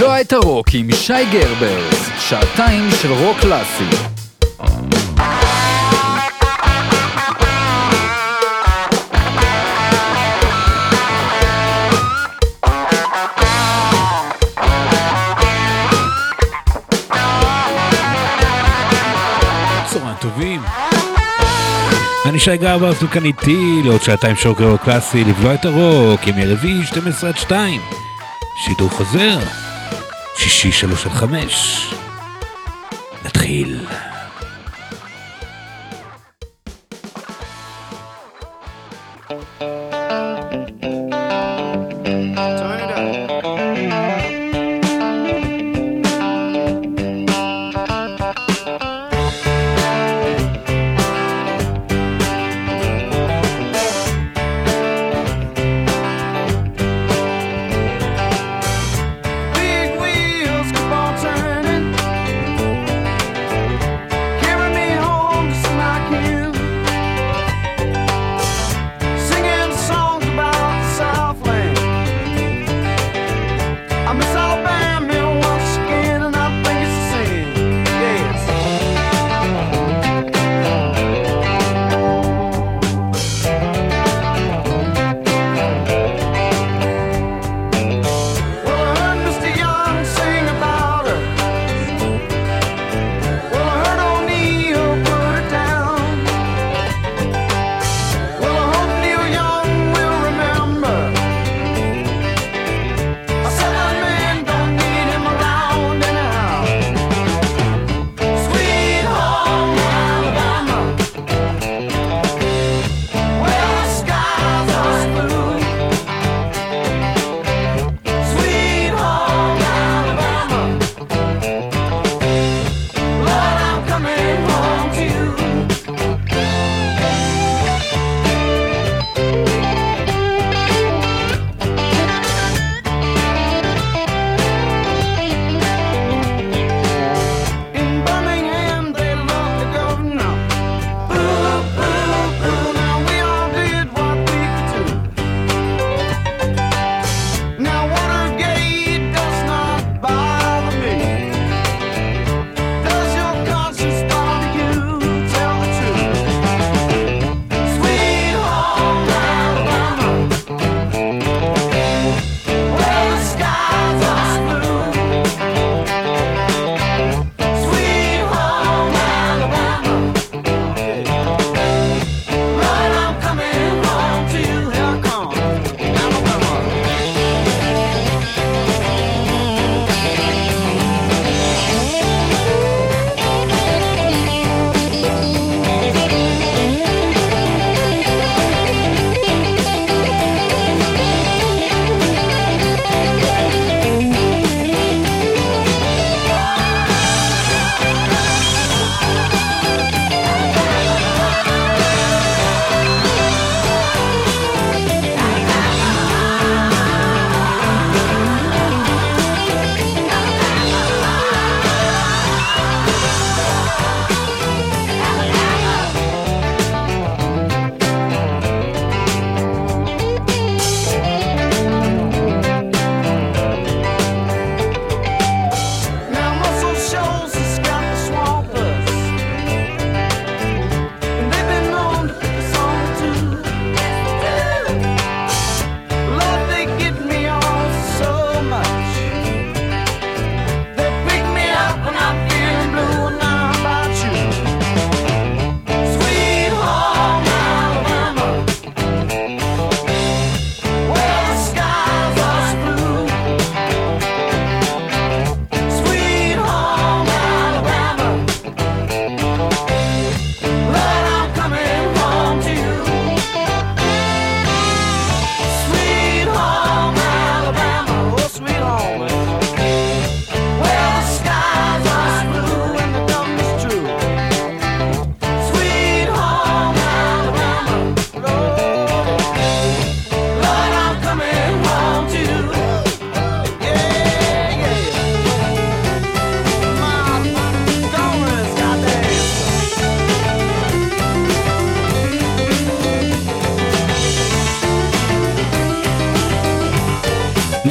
לבלוע את הרוק עם שי גרברז, שעתיים של רוק קלאסי. אני שי גרברז וכאן איתי לעוד שעתיים של רוק קלאסי לבלוע את הרוק ימי רביעי 12 עד 2. שידור חוזר, שישי 3 עד 5. נתחיל.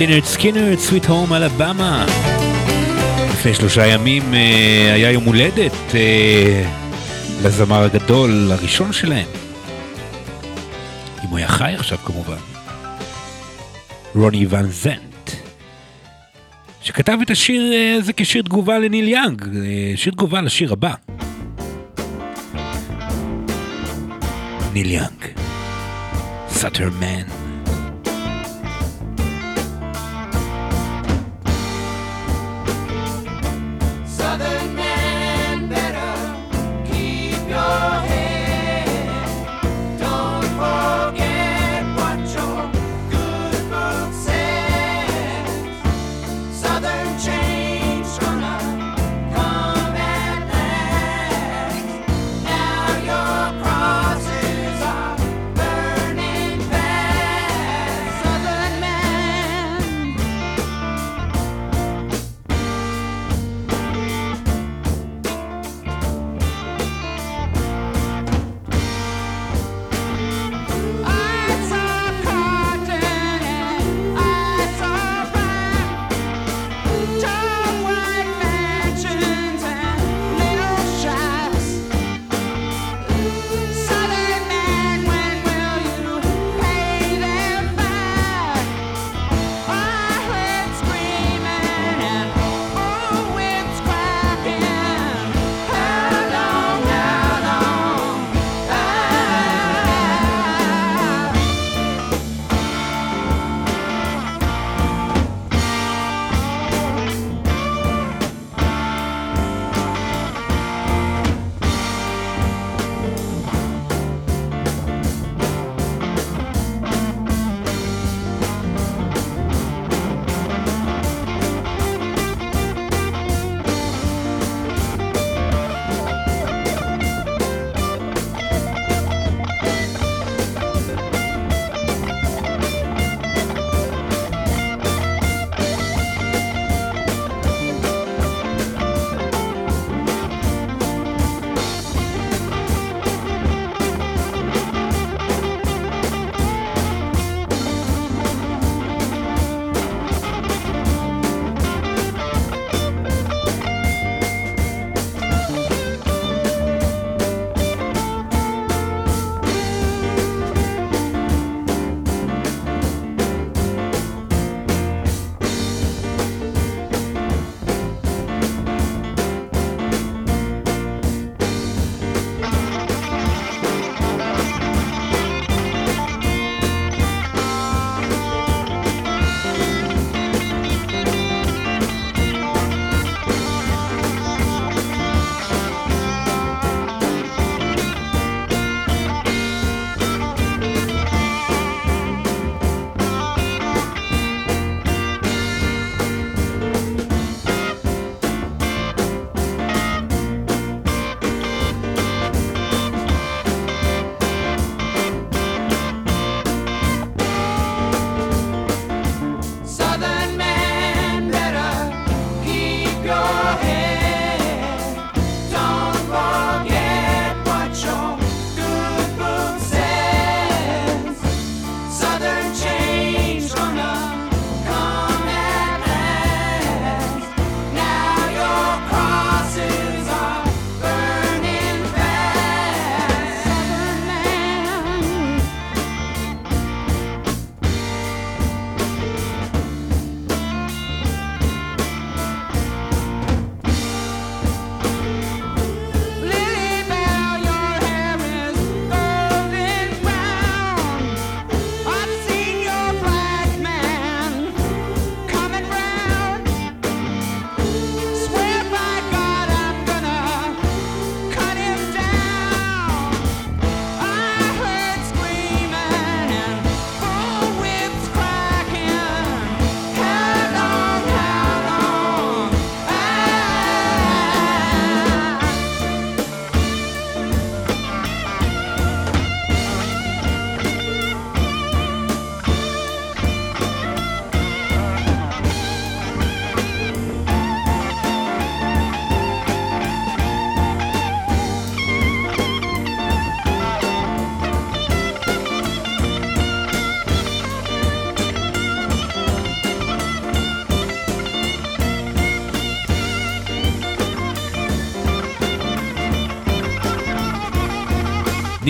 Lynyrd Skynyrd, Sweet Home Alabama. לפני שלושה ימים אה, היה יום הולדת אה, לזמר הגדול הראשון שלהם. אם הוא היה חי עכשיו כמובן. רוני ון זנט. שכתב את השיר הזה כשיר תגובה לניל יאנג, שיר תגובה לשיר הבא. ניל יאנג, סאטרמן.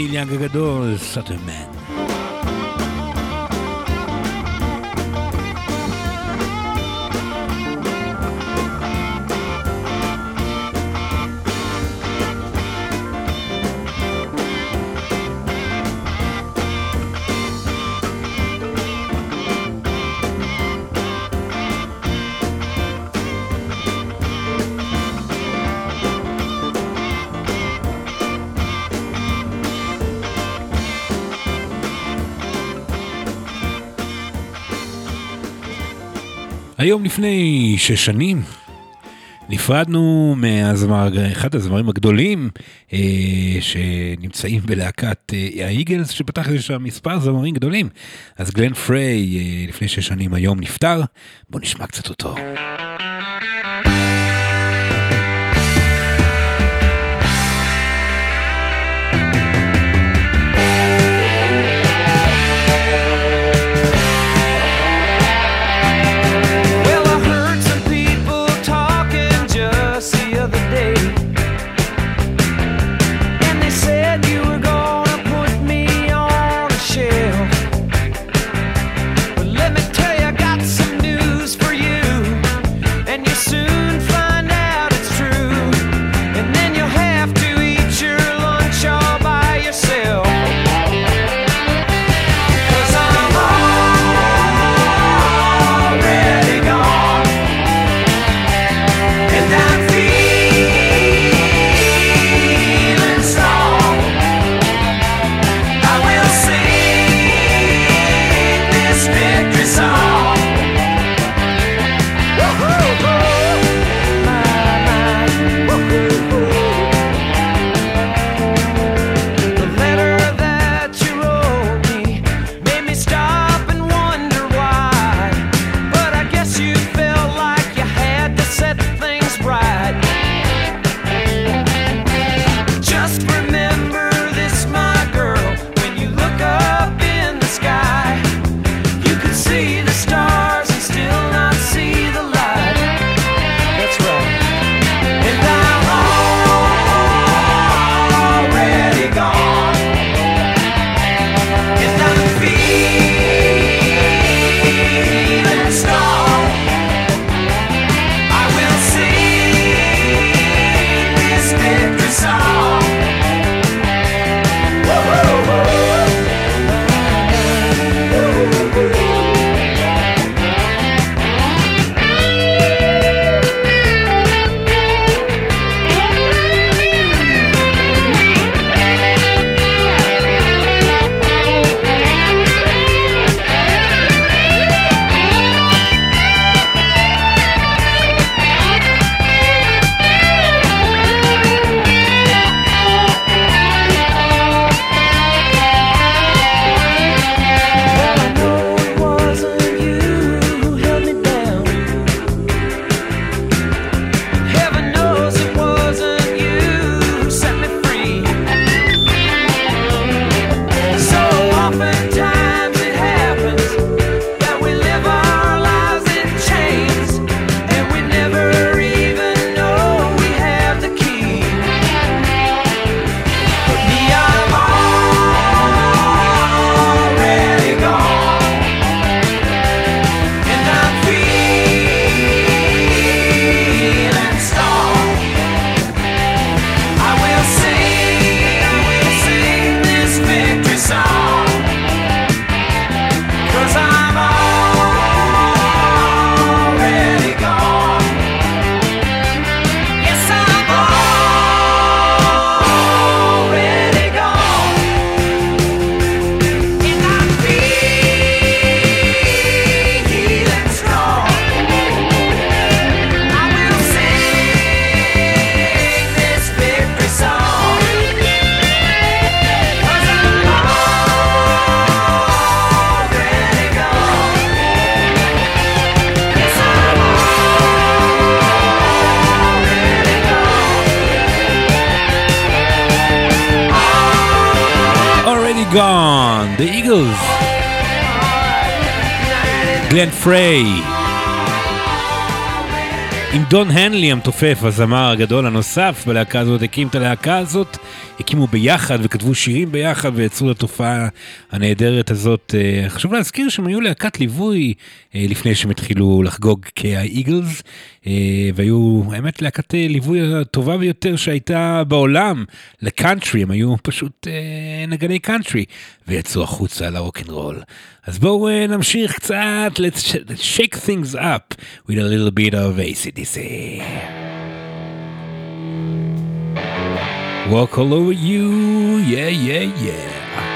ניל יאנג הגדול, סאטרמן. היום לפני שש שנים נפרדנו מאחד הזמרים הגדולים אה, שנמצאים בלהקת אה, האיגלס שפתח שם מספר זמרים גדולים אז גלן פריי אה, לפני שש שנים היום נפטר בוא נשמע קצת אותו. דון הנלי המתופף, הזמר הגדול הנוסף בלהקה הזאת, הקים את הלהקה הזאת, הקימו ביחד וכתבו שירים ביחד ויצרו את התופעה הנהדרת הזאת. אה, חשוב להזכיר שהם היו להקת ליווי אה, לפני שהם התחילו לחגוג כאיגלס, אה, והיו, האמת, להקת ליווי הטובה ביותר שהייתה בעולם לקאנטרי, הם היו פשוט נגני קאנטרי, ויצאו החוצה לרוקנרול. אז בואו נמשיך קצת, let's shake things up with a little bit of ACDC. Well, hello, you. Yeah, yeah, yeah.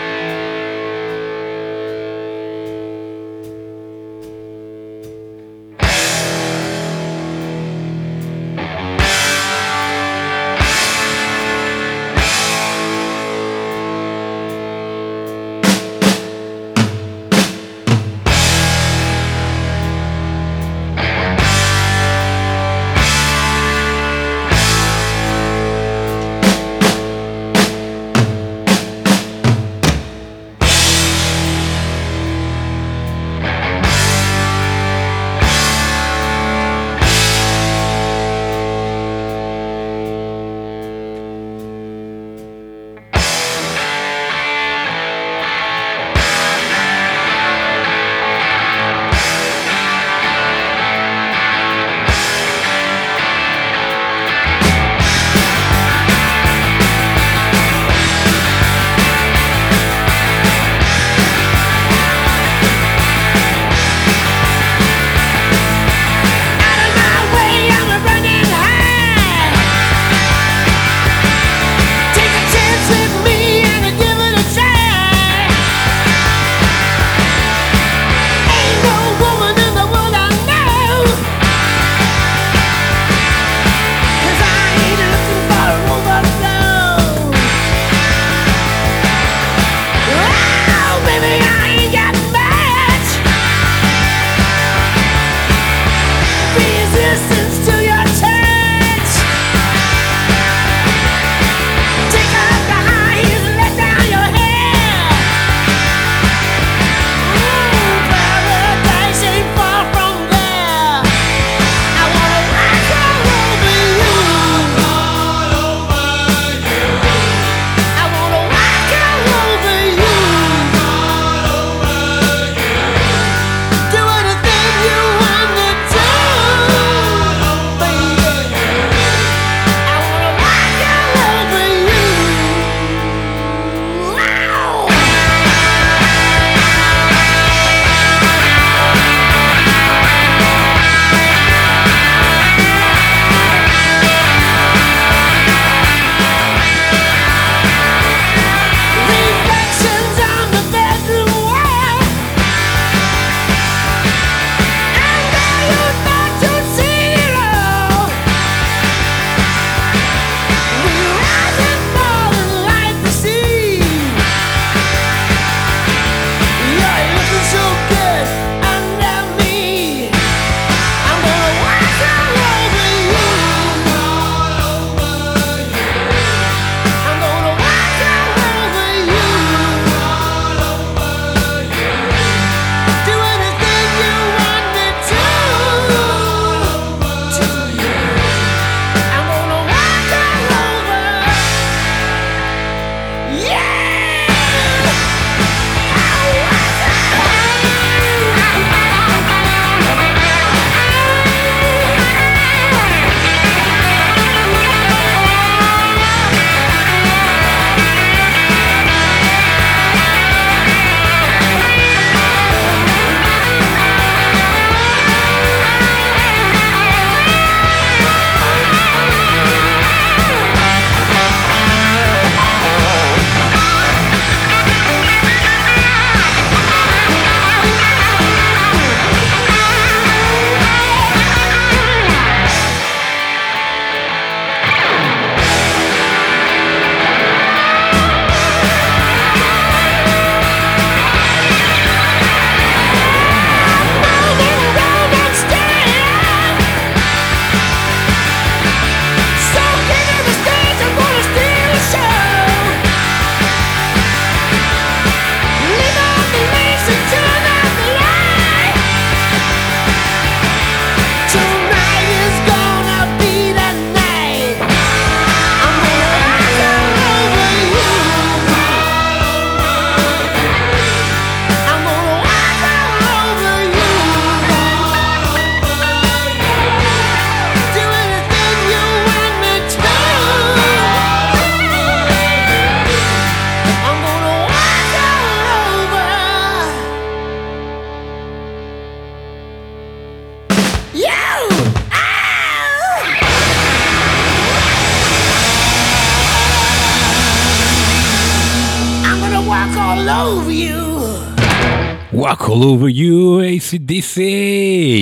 over you, ACDC.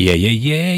Yeah, yeah, yeah.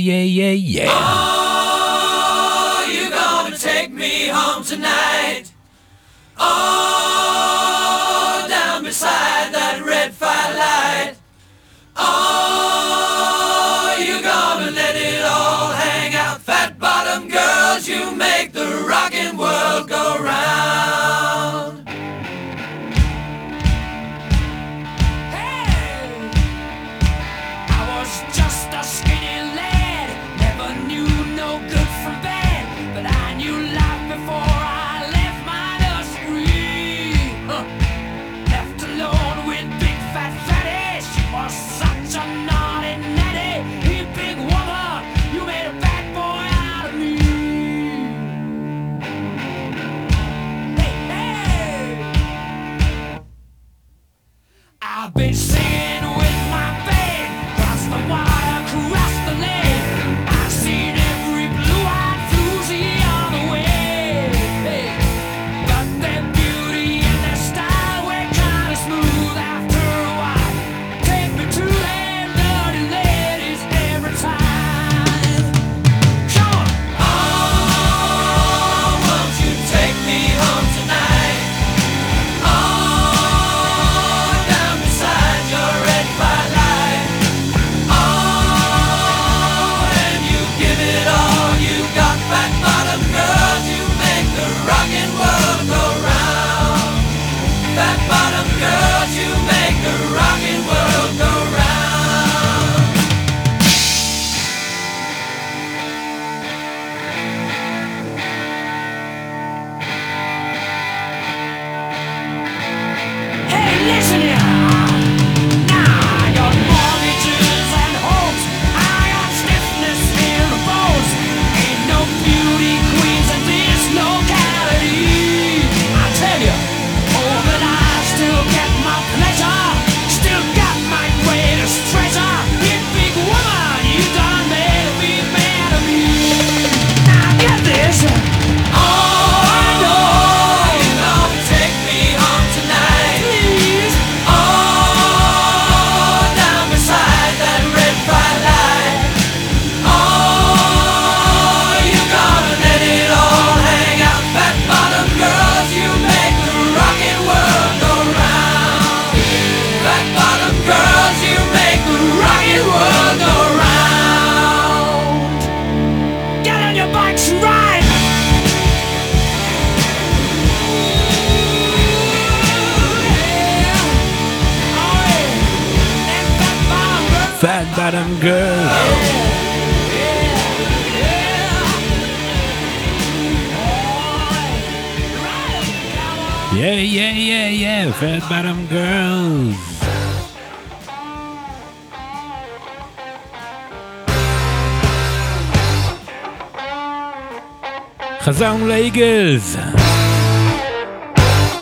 Long legs.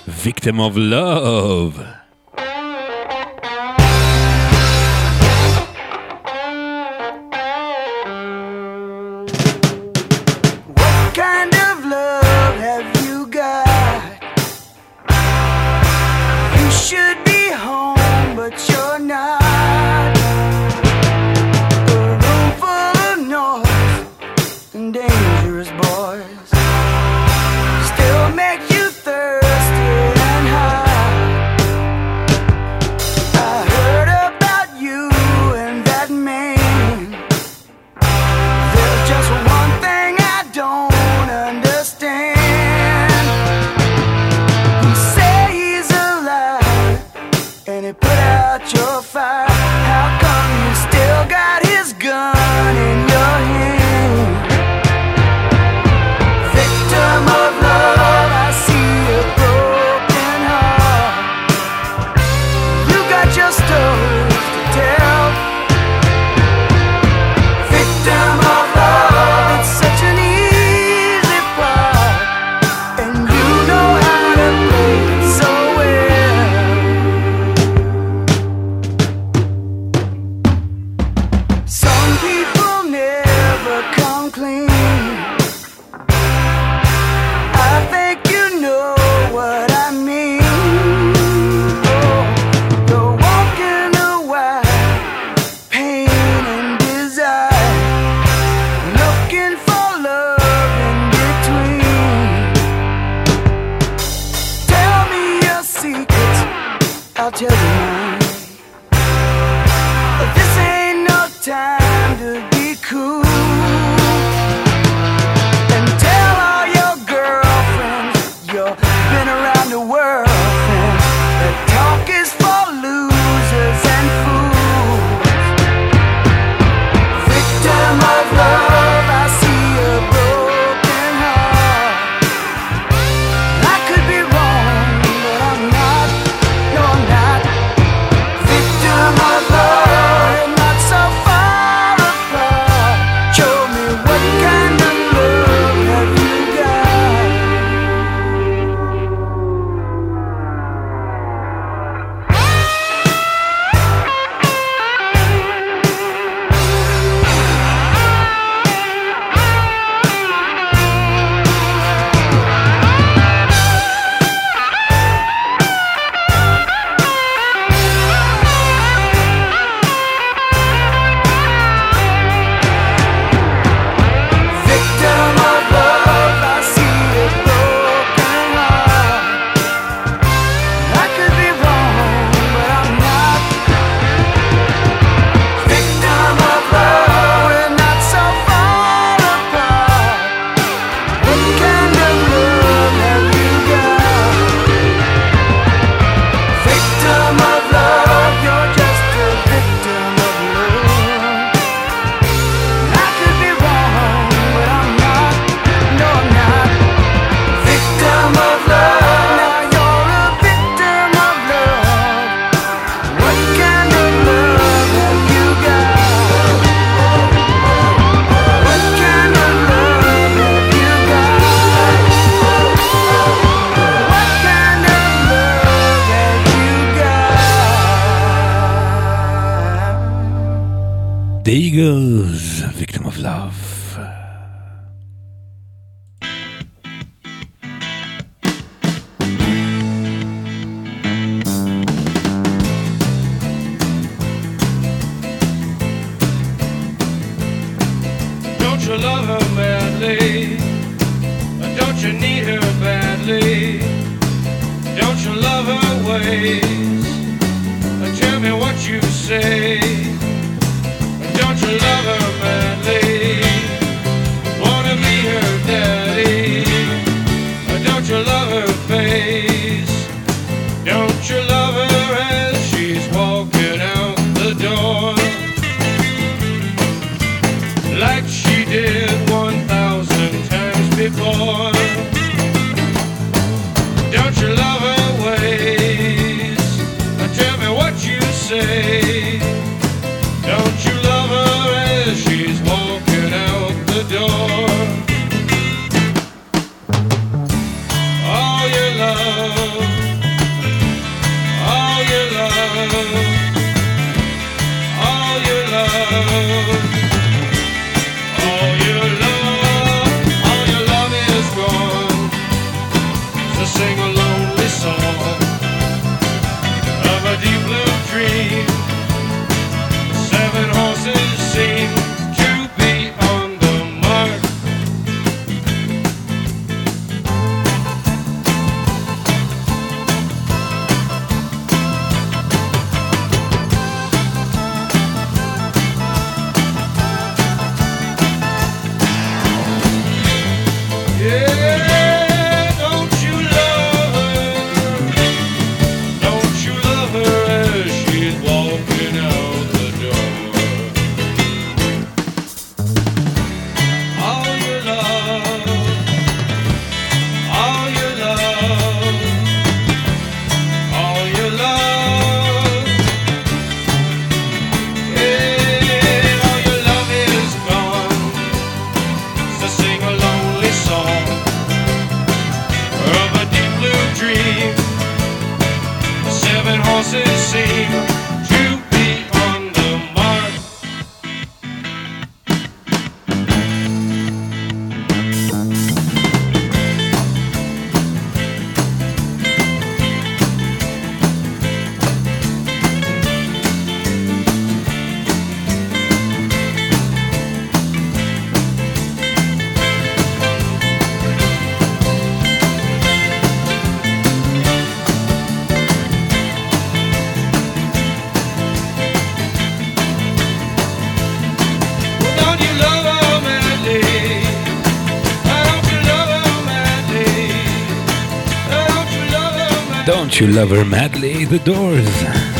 Victim of Love! Don't you love her madly, the doors.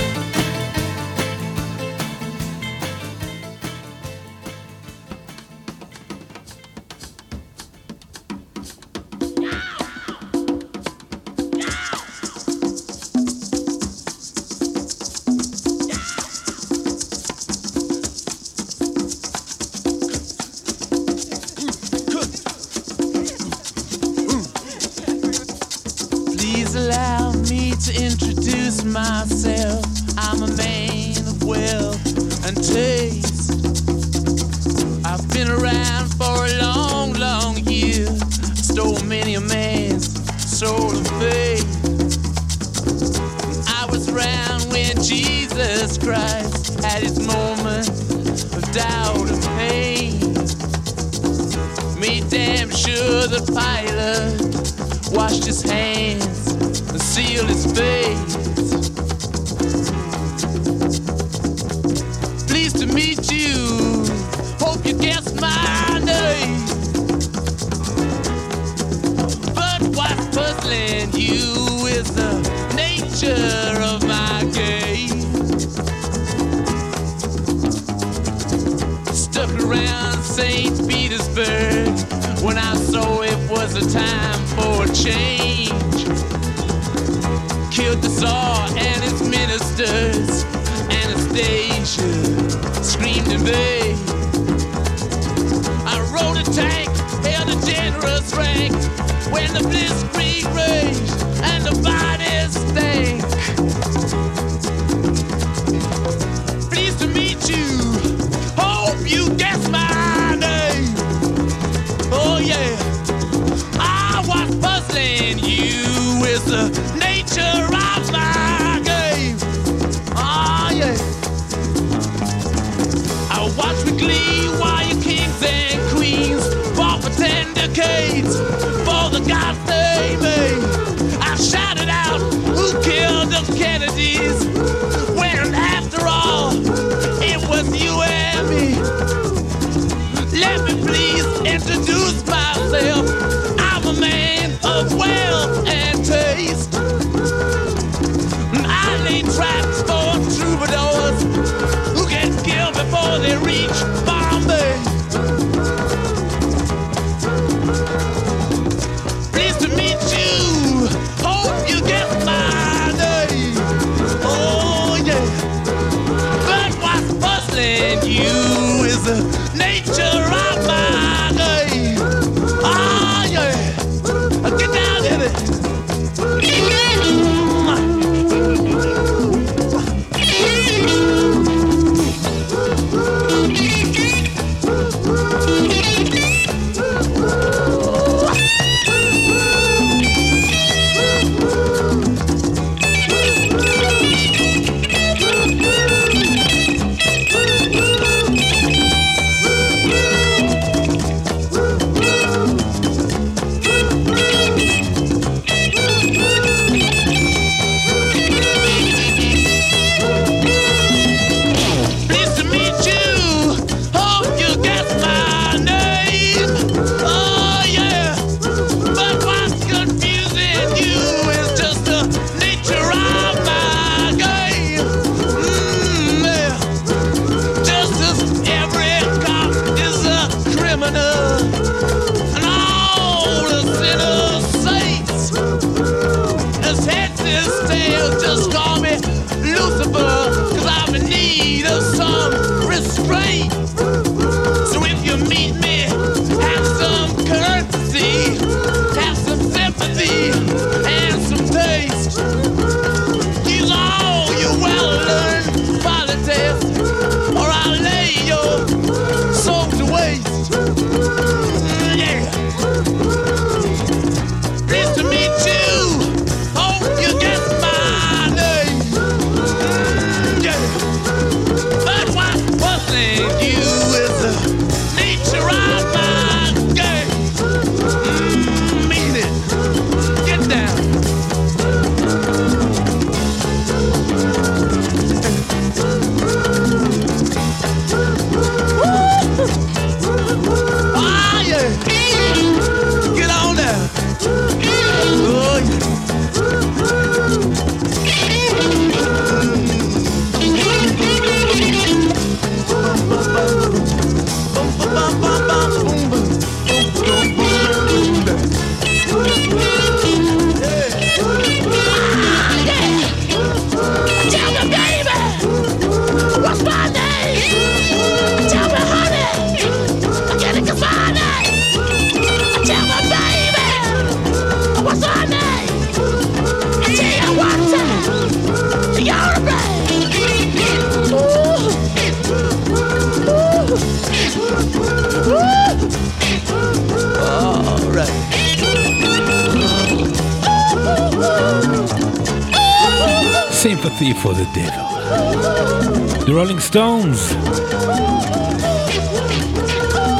Stones.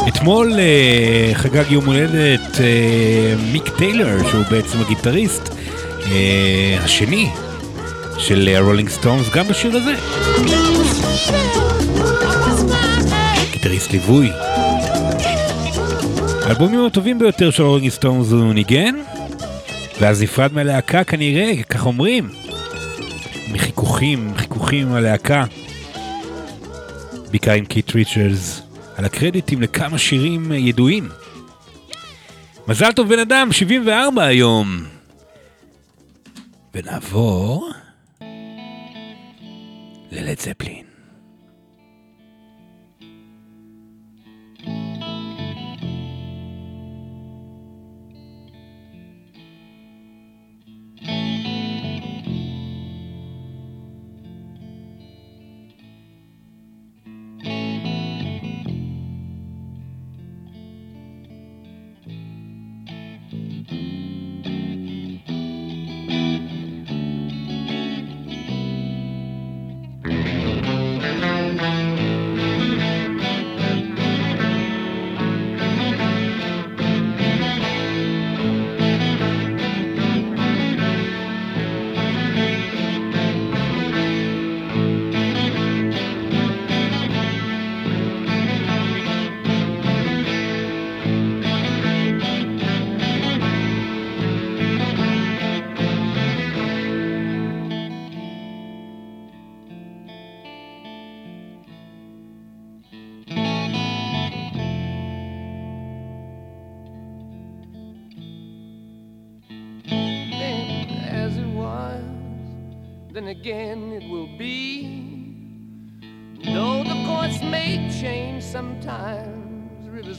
אתמול אה, חגג יום הולדת אה, מיק טיילר, שהוא בעצם הגיטריסט אה, השני של הרולינג סטונס, גם בשיר הזה. גיטריסט ליווי. האלבומים הטובים ביותר של הרולינג סטונס הוא ניגן, ואז נפרד מהלהקה כנראה, כך אומרים. מחיכוכים, חיכוכים עם הלהקה. בעיקר עם קיט ריצ'רס, על הקרדיטים לכמה שירים ידועים. מזל טוב בן אדם, 74 היום. ונעבור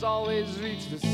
always reach the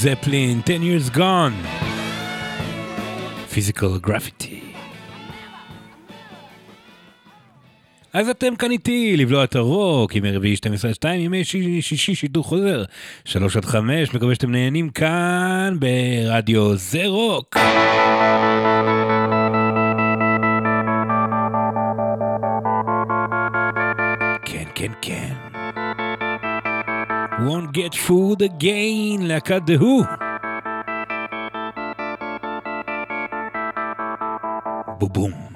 זפלין, 10 years gone, פיזיקל גרפיטי. אז אתם כאן איתי, לבלוע את הרוק, ימי רביעי 12 עד 2, ימי שישי שידור חוזר, 3 עד 5, מקווה שאתם נהנים כאן ברדיו זה רוק. כן, כן, כן. Won't Get Food Again, like להקת The Who. boom.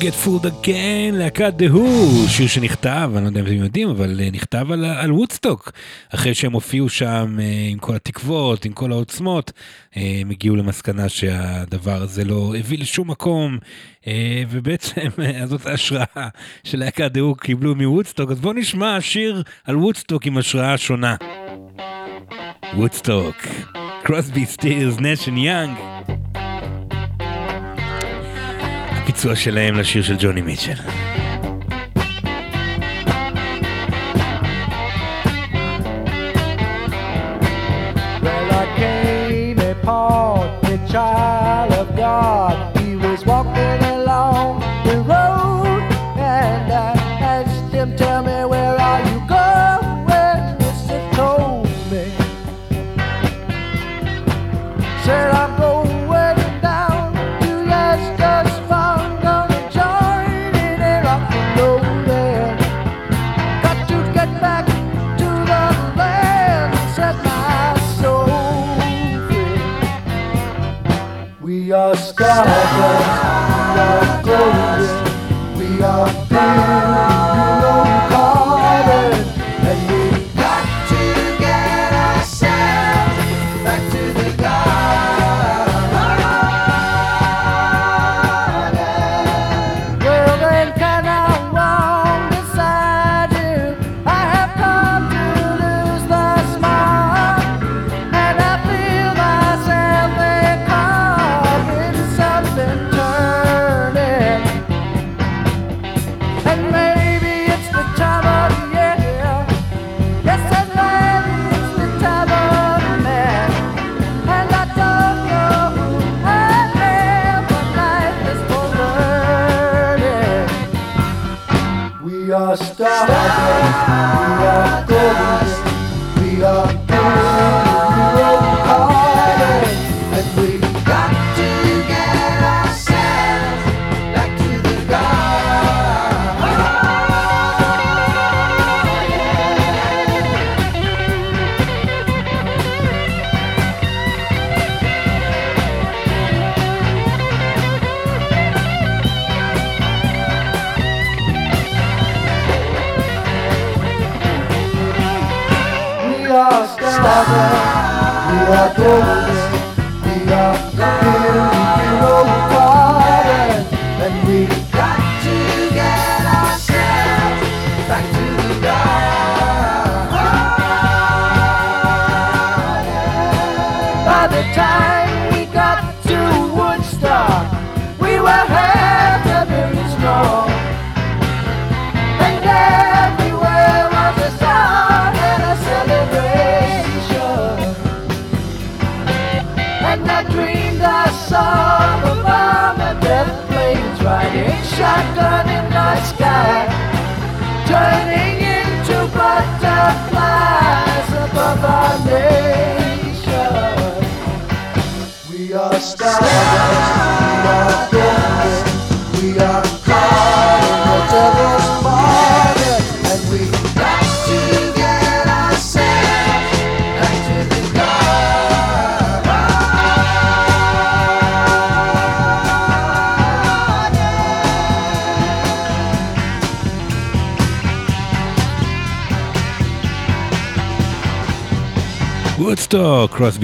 Get Fooled Again, להקת The Who, שיר שנכתב, אני לא יודע אם אתם יודעים, אבל אה, נכתב על, על וודסטוק. אחרי שהם הופיעו שם אה, עם כל התקוות, עם כל העוצמות, אה, הם הגיעו למסקנה שהדבר הזה לא הביא לשום מקום, ובעצם זאת ההשראה של להקת The Who קיבלו מוודסטוק, אז בואו נשמע שיר על וודסטוק עם השראה שונה. וודסטוק, Crosby, Stills, Nash and Young. הביצוע שלהם לשיר של ג'וני מיטשל.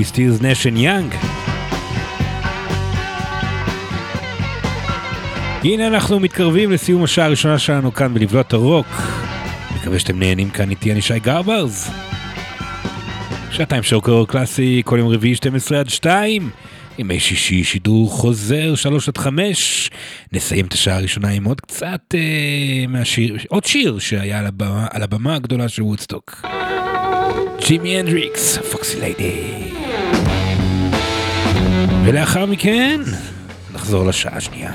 וודסטוק, Crosby, Stills, Nash and Young. הנה אנחנו מתקרבים לסיום השעה הראשונה שלנו כאן בלבלוע את הרוק. מקווה שאתם נהנים כאן איתי, אני שי גרברז. שעתיים של רוק קלאסי, כל יום רביעי 12 עד 2. ימי שישי שידור חוזר 3 עד 5. נסיים את השעה הראשונה עם עוד קצת אה, מהשיר, עוד שיר שהיה על הבמה, על הבמה הגדולה של וודסטוק. ג'ימי הנדריקס, פוקסי ליידי. ולאחר מכן, נחזור לשעה השנייה.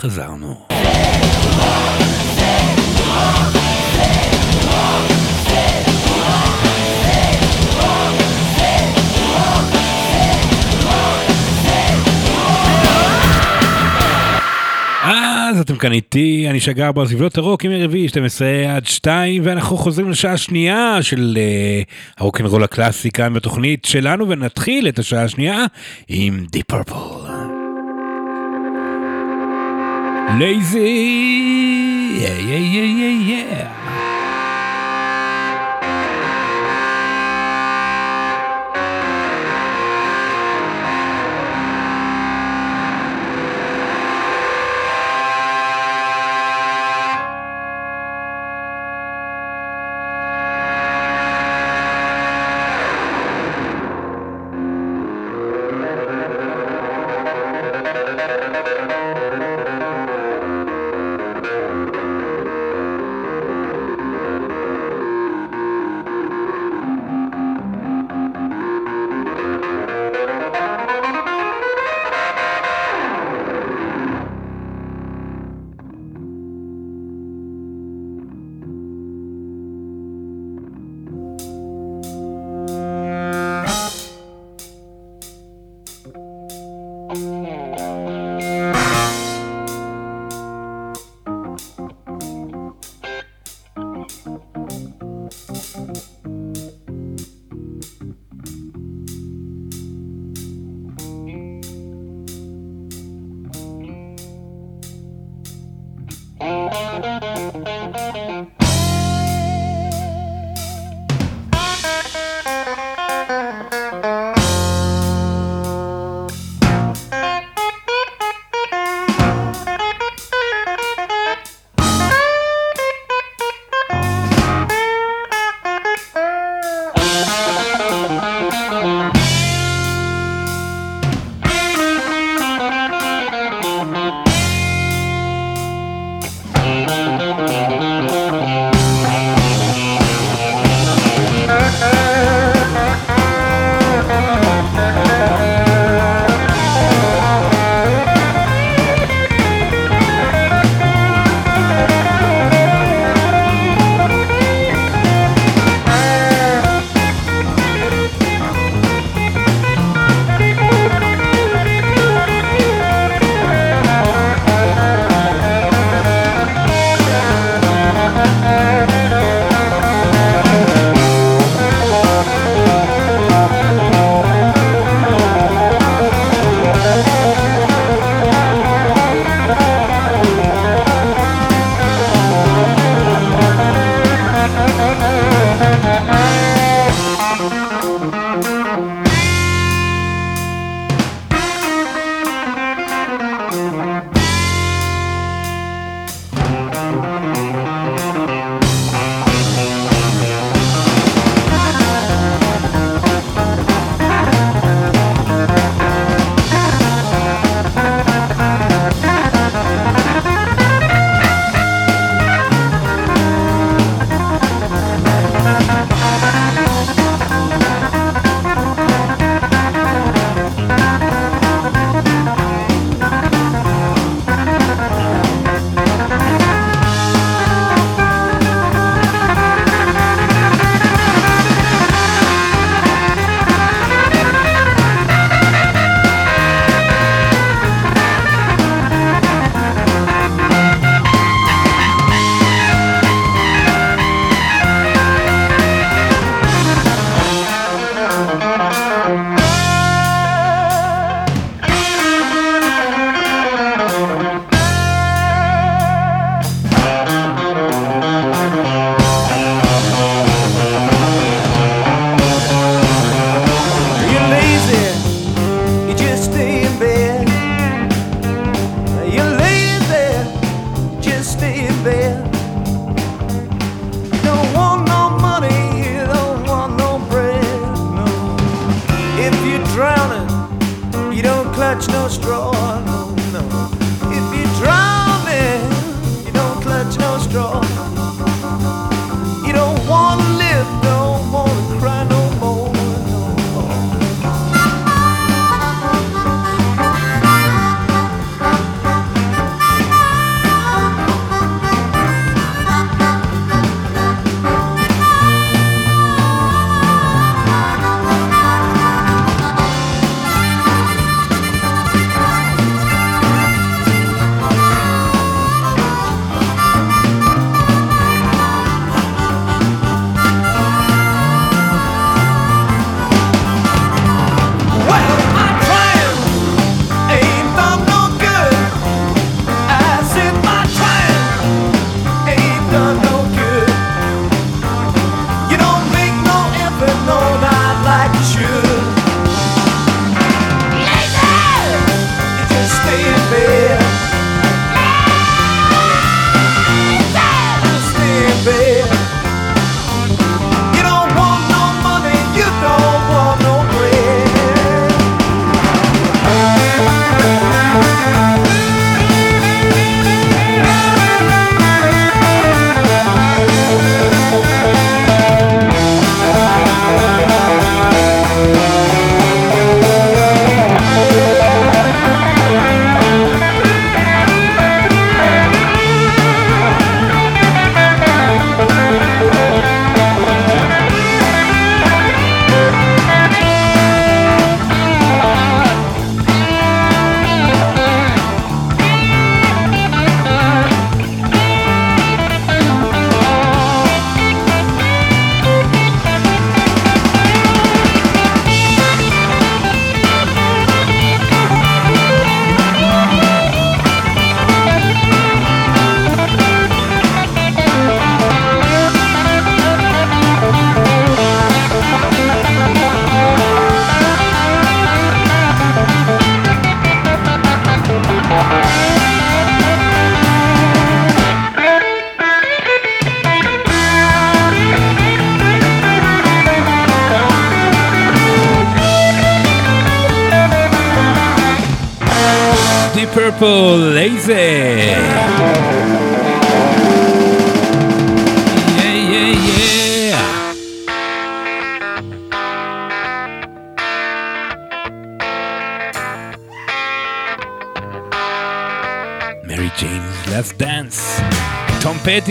וחזרנו. אז אתם כאן איתי, אני שגר בו בסבלות הרוק, ימי רביעי, 12 עד 2, ואנחנו חוזרים לשעה השנייה של אה, הרוקנרול הקלאסי כאן בתוכנית שלנו, ונתחיל את השעה השנייה עם Deep Purple. Lazy. Yeah, yeah, yeah, yeah, yeah.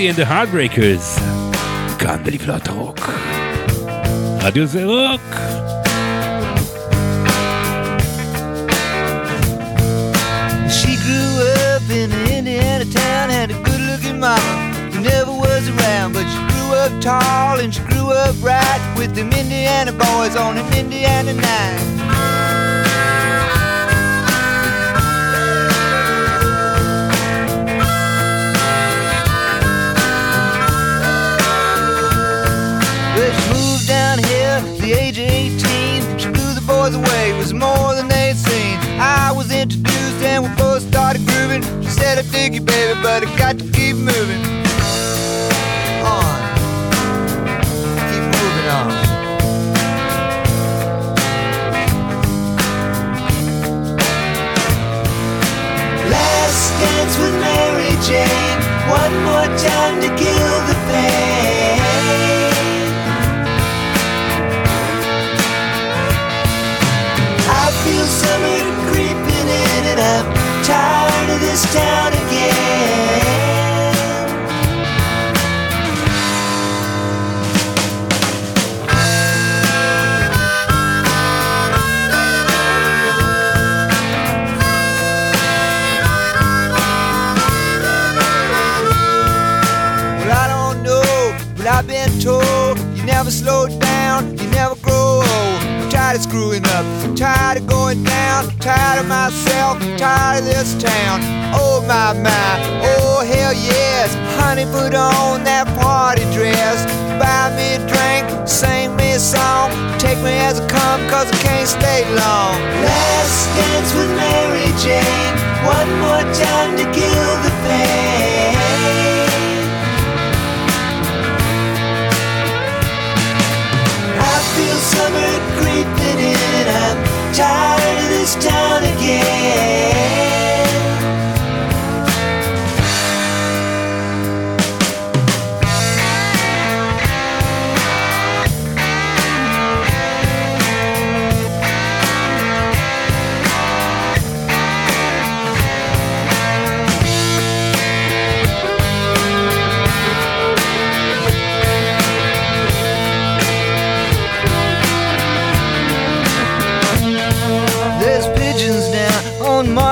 and the Heartbreakers. כאן בלבלוע את הרוק. רדיו זה רוק. She grew up in an Indiana town, had a good looking mama who never was around, but she grew up tall and she grew up right with them Indiana boys on an Indiana night. Boys away, was more than they'd seen. I was introduced and we both started grooving. She said, I dig you, baby, but I got to keep moving. On. Keep moving on. Last dance with Mary Jane. One more time to kill the pain. Tired of this town. Oh my my, oh hell yes, honey, put on that party dress. Buy me a drink, sing me a song, take me as I come, cause I can't stay long. Last dance with Mary Jane, one more time to kill the pain. I feel summer creeping in. I'm tired of this town again.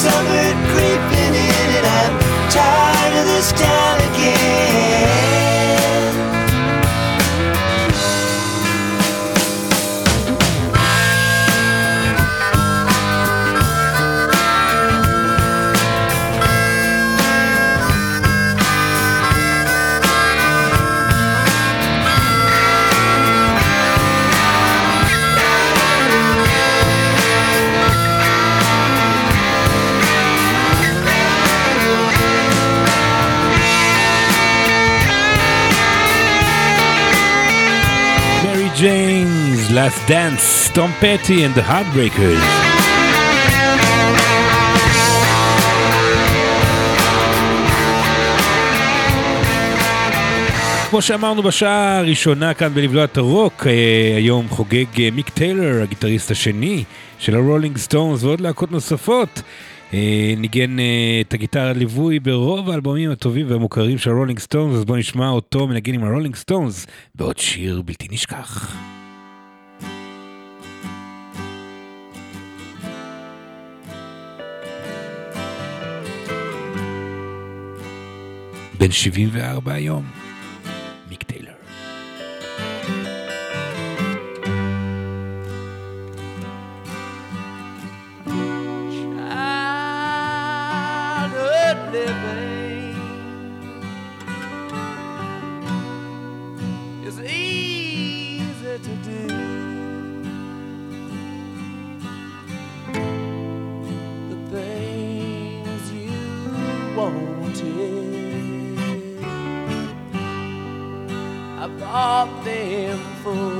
Summer creeping in and I'm tired of this town again. Last Dance, Tom Petty and the Heartbreakers. כמו שאמרנו בשעה הראשונה כאן בלבלוע את הרוק, אה, היום חוגג אה, מיק טיילר, הגיטריסט השני של הרולינג סטונס ועוד להקות נוספות. אה, ניגן את הגיטרה ליווי ברוב האלבומים הטובים והמוכרים של הרולינג סטונס, אז בואו נשמע אותו מנגן עם הרולינג סטונס בעוד שיר בלתי נשכח. בן 74 היום, מיק טיילר. childhood of them fools.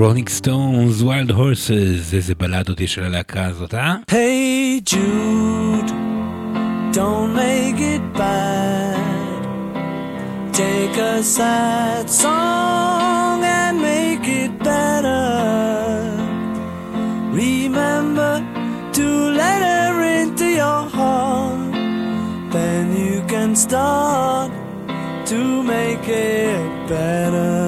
Rolling Stones, Wild Horses, איזה בלד אותי של הלהקה הזאת, אה? היי ג'וד, don't make it bad, take a sad song and make it better, remember to let her into your heart, then you can start to make it better.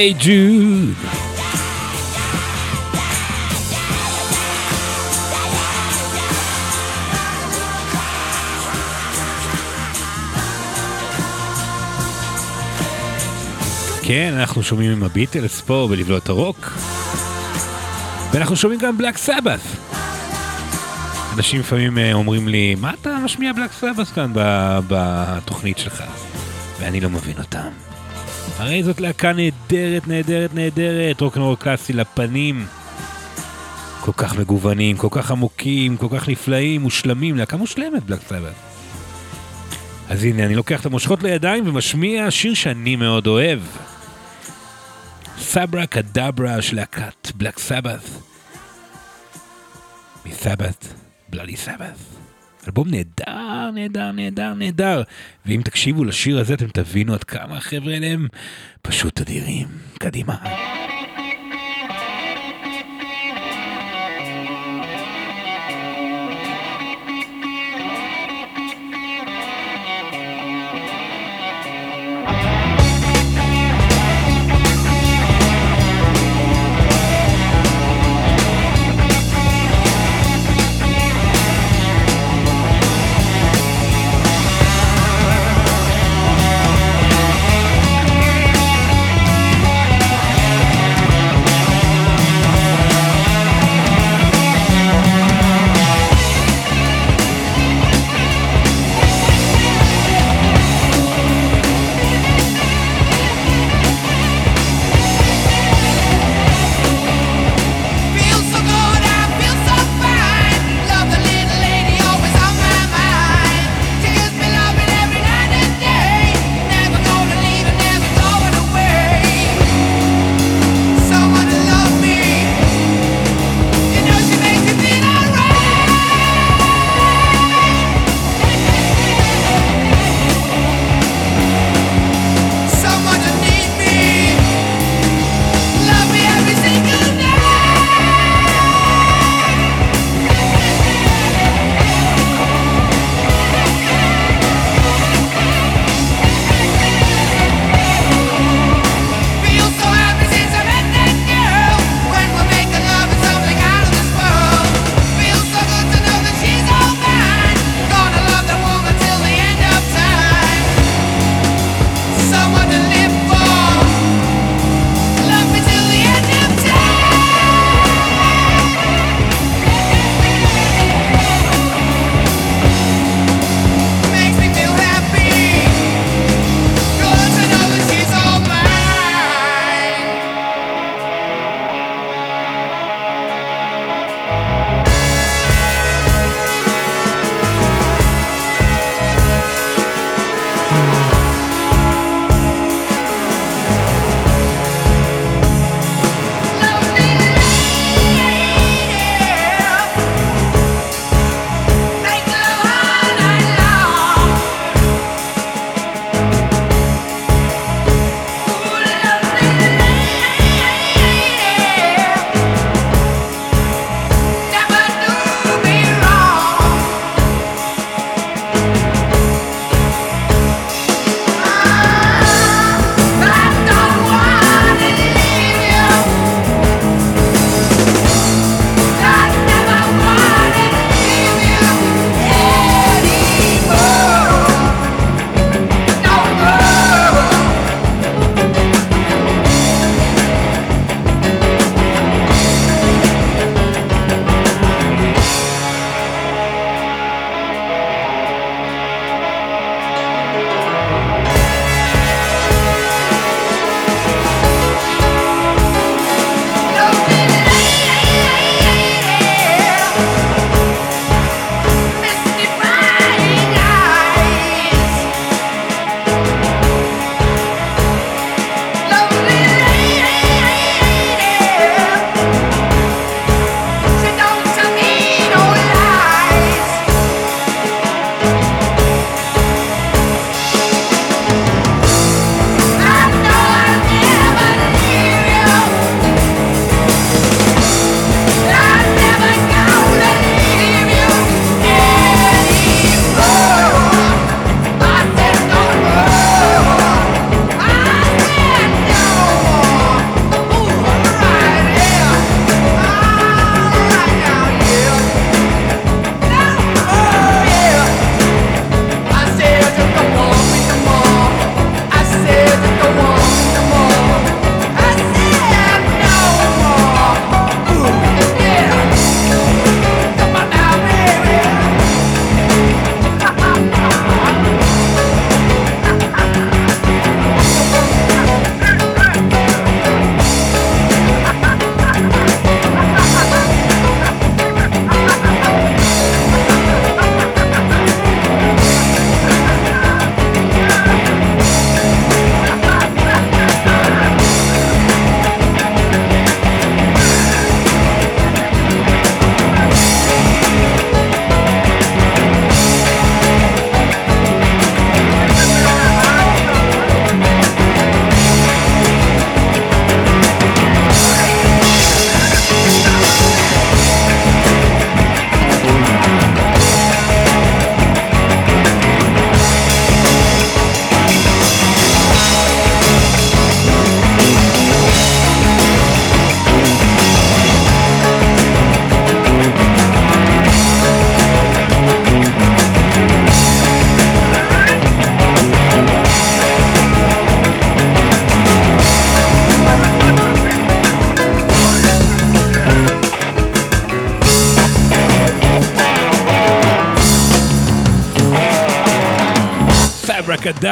היי ג'וד. כן, אנחנו שומעים עם הביטלס פה בלבלוע הרוק. ואנחנו שומעים גם בלק סבת. אנשים לפעמים אה, אומרים לי, מה אתה משמיע בלק סבת כאן בתוכנית שלך? ואני לא מבין אותם. הרי זאת להקה נהדרת, נהדרת, נהדרת, רוקנרול קלאסי לפנים. כל כך מגוונים, כל כך עמוקים, כל כך נפלאים, מושלמים, להקה מושלמת בלק סבת. אז הנה, אני לוקח את המושכות לידיים ומשמיע שיר שאני מאוד אוהב. סברה קדברה של להקת בלק סבת. מסבת, בלאדי סבת. אלבום נהדר, נהדר, נהדר, נהדר. ואם תקשיבו לשיר הזה אתם תבינו עד כמה החבר'ה האלה הם פשוט אדירים. קדימה.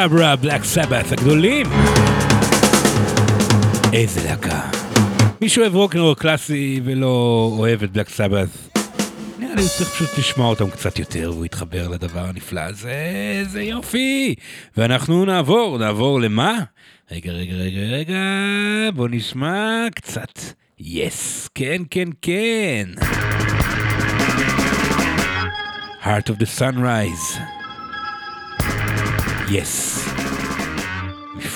אברקדברה, בלק סבת הגדולים. איזה להקה. מי שאוהב רוקנרול קלאסי ולא אוהב את בלק סבת, נראה לי צריך פשוט לשמוע אותם קצת יותר והוא יתחבר לדבר הנפלא הזה, איזה יופי. ואנחנו נעבור, נעבור למה? רגע, רגע, רגע, רגע, בוא נשמע קצת. יס, כן, כן, כן. Heart of the Sunrise. יס.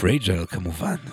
מפרייג'ל כמובן.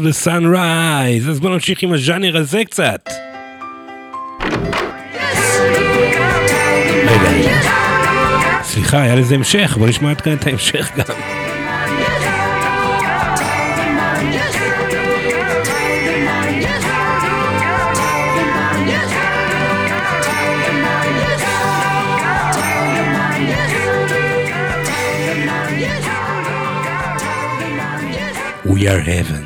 of the Sunrise, אז בואו נמשיך עם הז'אנר הזה קצת. סליחה, היה לזה המשך, בואו נשמע עד כאן את ההמשך גם. We are heaven.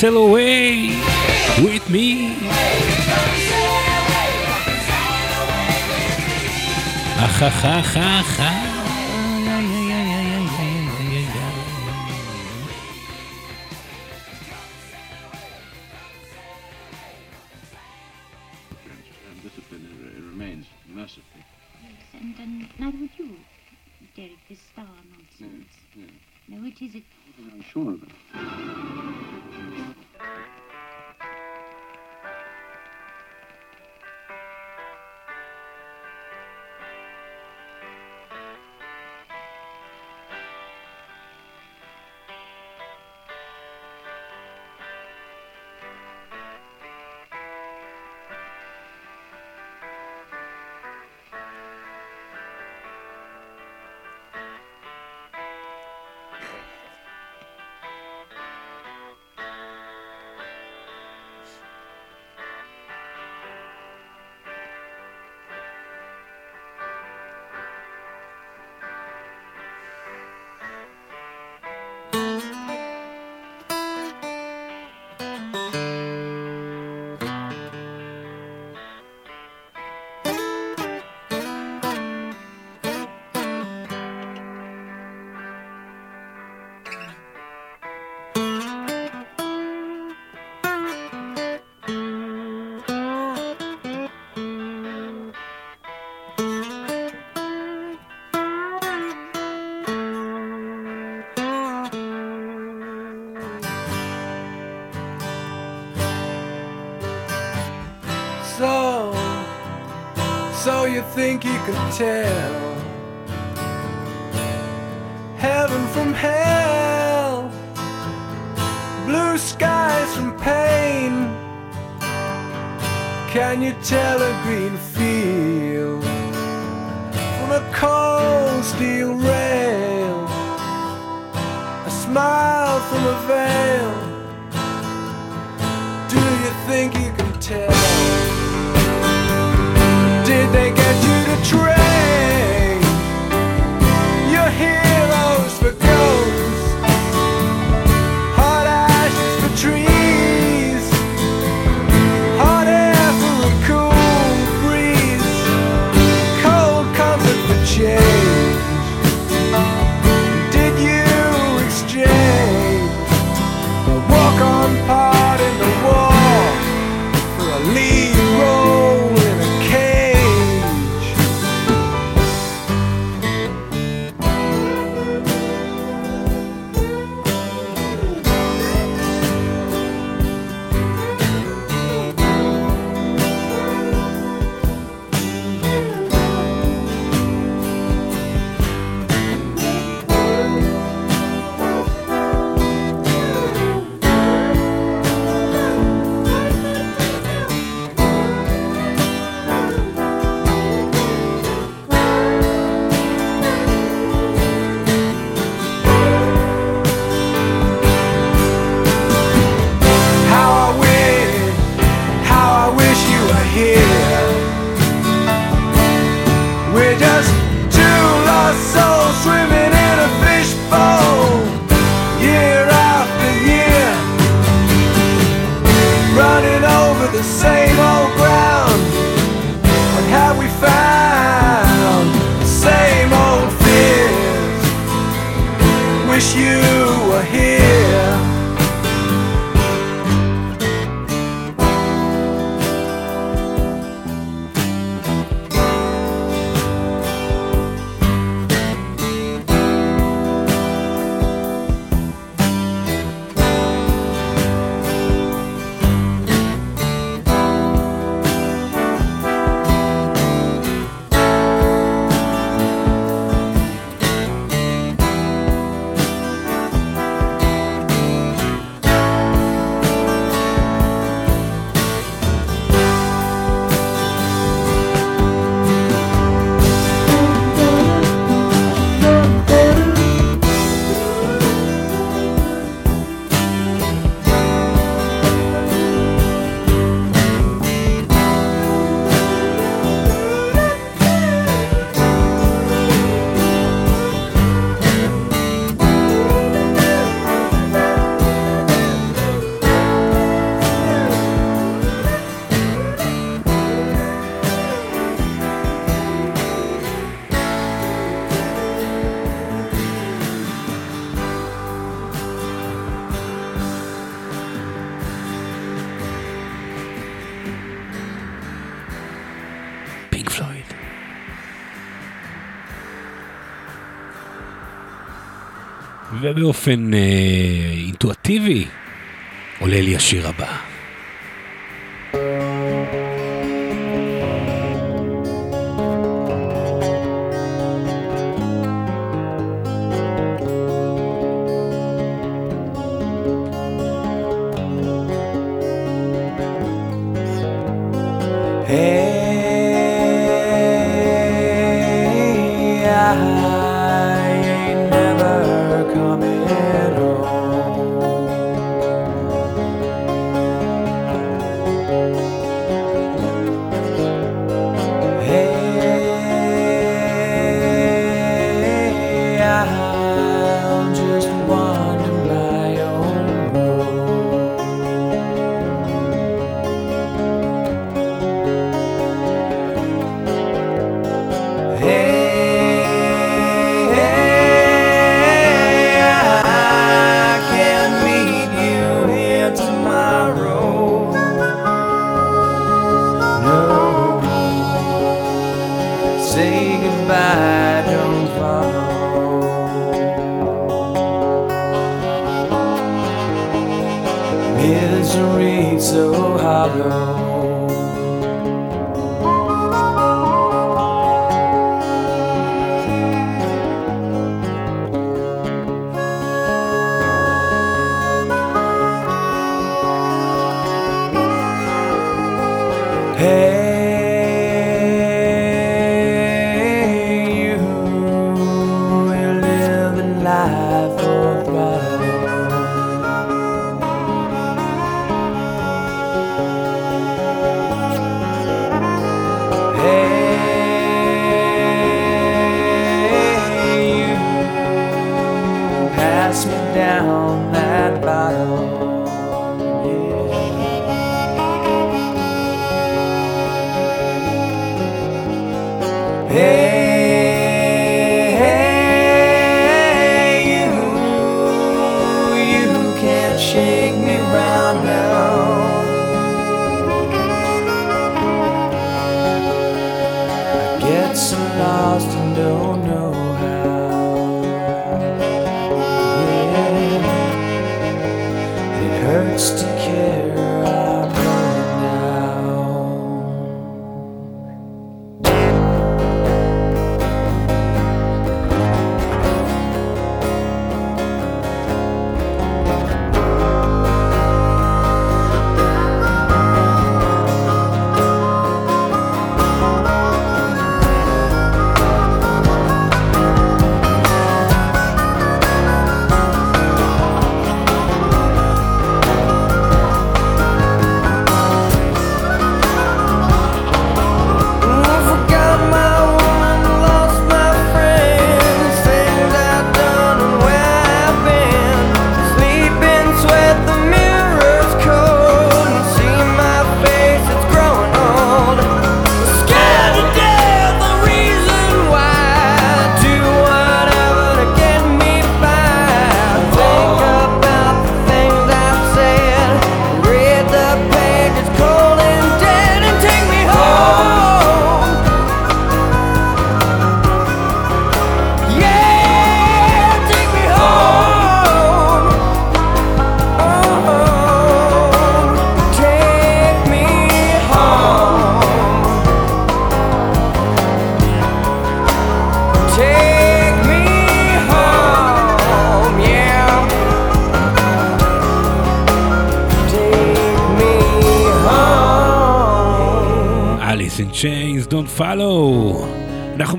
sail away with me. Ah, ha, ha, ha, ha. 谢谢。ובאופן אה, אינטואטיבי עולה לי השיר הבא.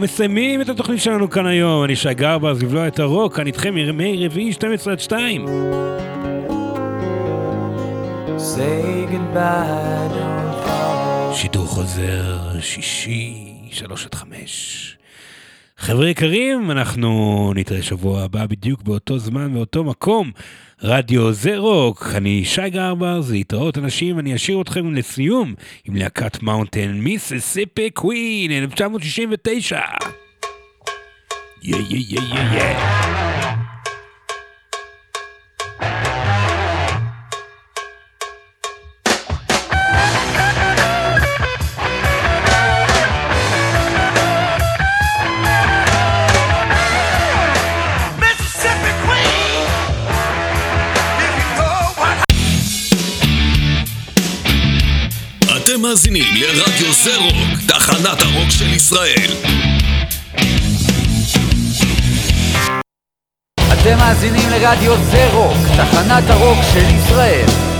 מסיימים את התוכנית שלנו כאן היום, אני שי גרברס, לבלוע את הרוק, כאן איתכם מימי רביעי 12 עד 2. Say goodbye, don't follow. שידור חוזר, שישי, שלוש עד חמש. חבר'ה יקרים, אנחנו נתראה שבוע הבא בדיוק באותו זמן, באותו מקום. רדיו זה רוק, אני שי גרבר, זה התראות אנשים, אני אשאיר אתכם לסיום עם להקת מאונטן מיסיסיפי קווין, 1969. Yeah, yeah, yeah, yeah, yeah. אתם מאזינים לרדיו זה רוק, תחנת הרוק של ישראל. לרדיו זה רוק, תחנת הרוק של ישראל.